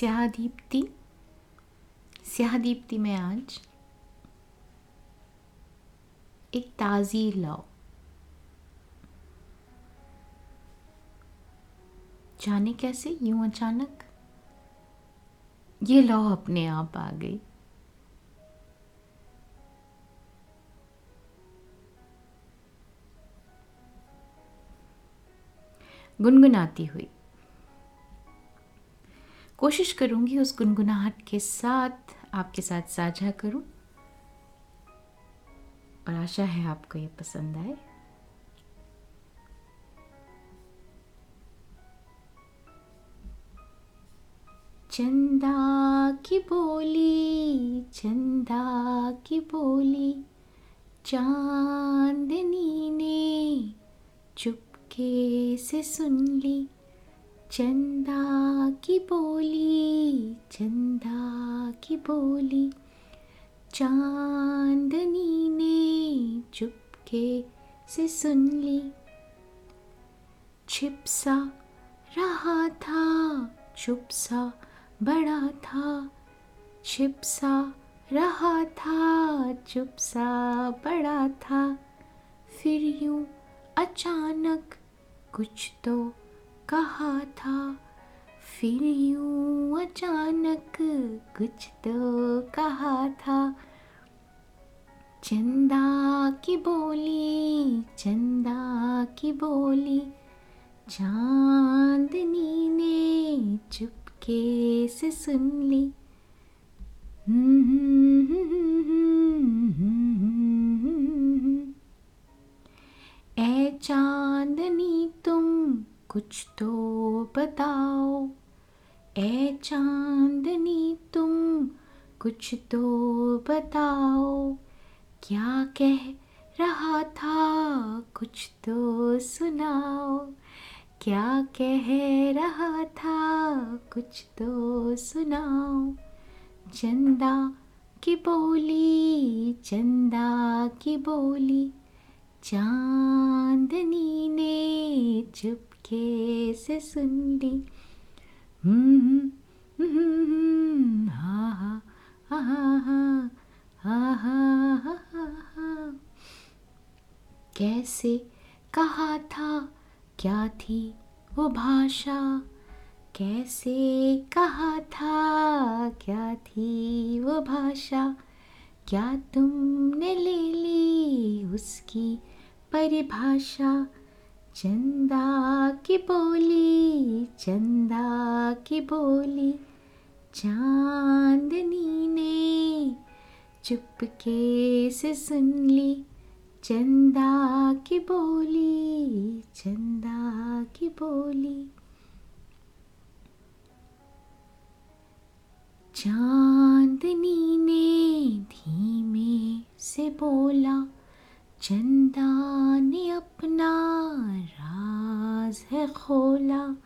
स्याह दीप्ति स्याह दीप्ति में आज एक ताज़ी लौ जाने कैसे यूँ अचानक? ये लौ अपने आप आ गई गुनगुनाती हुई। कोशिश करूँगी उस गुनगुनाहट के साथ आपके साथ साझा करूँ। और आशा है आपको ये पसंद आए। चंदा की बोली, चंदा की बोली, चांदनी ने चुपके से सुन ली। चंदा की बोली, चंदा की बोली। चांदनी ने चुपके से सुन ली। छिप सा रहा था चुप सा बड़ा था। छिप सा रहा था चुप सा बड़ा था। फिर यूँ अचानक कुछ तो कहा था। फिर यूँ अचानक कुछ तो कहा था। चंदा की बोली, चंदा की बोली, चांदनी ने चुपके से सुन ली। ए चांदनी कुछ तो बताओ। ए चांदनी तुम, कुछ तो बताओ। क्या कह रहा था, कुछ तो सुनाओ। क्या कह रहा था, कुछ तो सुनाओ। चंदा की बोली, चंदा की बोली। चांदनी ने चुपके से सुन ली। हम्म, हम्म, हम्म, हा हा हा हा। कैसे कहा था? क्या थी वो भाषा? कैसे कहा था? क्या थी वो भाषा? क्या तुमने ले ली उसकी परिभाषा। चंदा की बोली, चंदा की बोली। चांदनी ने चुपके से सुन ली। चंदा की बोली, चंदा की बोली। चांदनी ने धीमे से बोला। चंदा ने अपना राज है खोला,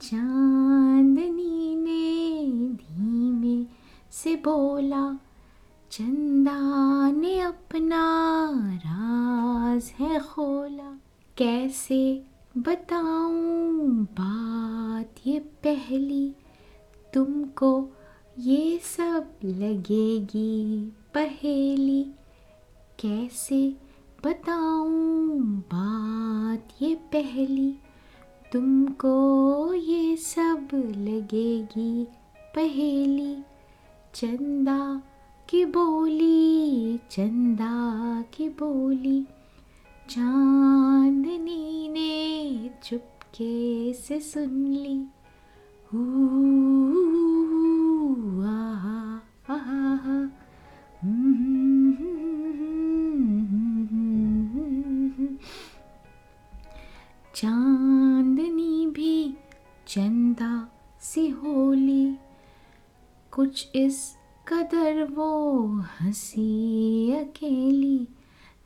चांदनी ने धीमे से बोला। चंदा ने अपना राज है खोला। कैसे बताऊँ बात ये पहली? तुमको ये सब लगेगी पहेली। कैसे बताऊँ बात ये पहली, तुमको ये सब लगेगी पहेली। चंदा की बोली, चंदा की बोली। चांदनी ने चुपके से सुन ली। हू चांदनी भी चंदा सी होली। कुछ इस कदर वो हँसी अकेली।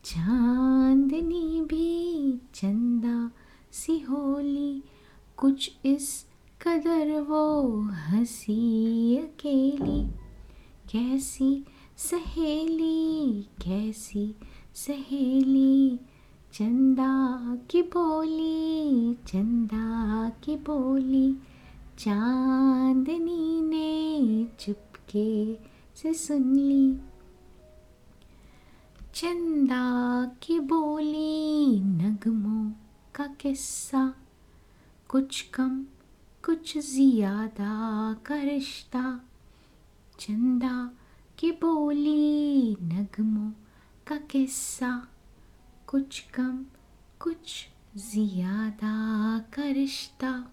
चांदनी भी चंदा सी होली। कुछ इस कदर वो हँसी अकेली। कैसी सहेली कैसी सहेली। चंदा की बोली चंदा की बोली, चांदनी ने चुपके से सुन ली। चंदा की बोली, नगमों का किस्सा, कुछ कम, कुछ ज़्यादा का रिश्ता। चंदा की बोली, नगमों का किस्सा। कुछ कम कुछ ज़्यादा का रिश्ता।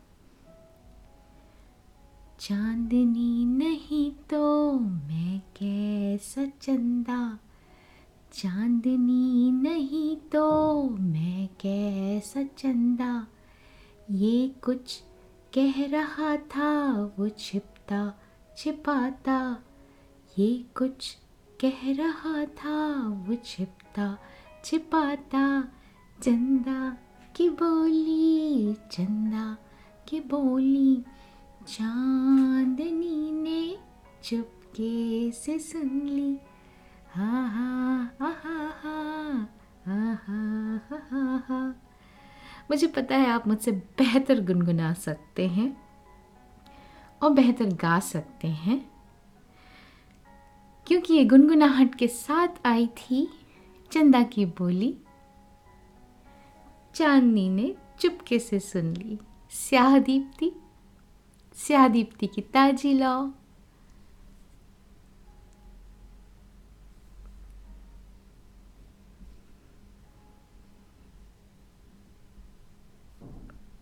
चांदनी नहीं तो मैं कैसा चंदा। चांदनी नहीं तो मैं कैसा चंदा। ये कुछ कह रहा था, वो छिपता, छिपाता। ये कुछ कह रहा था, वो छिपता छिपाता, चंदा की बोली, चंदा की बोली। चांदनी ने चुपके से सुन ली। मुझे पता है आप मुझसे बेहतर गुनगुना सकते हैं और बेहतर गा सकते हैं। क्योंकि ये गुनगुनाहट के साथ आई थी चंदा की बोली, चांदनी ने चुपके से सुन ली। स्याह दीप्ति स्याह दीप्ति की ताजी लाओ।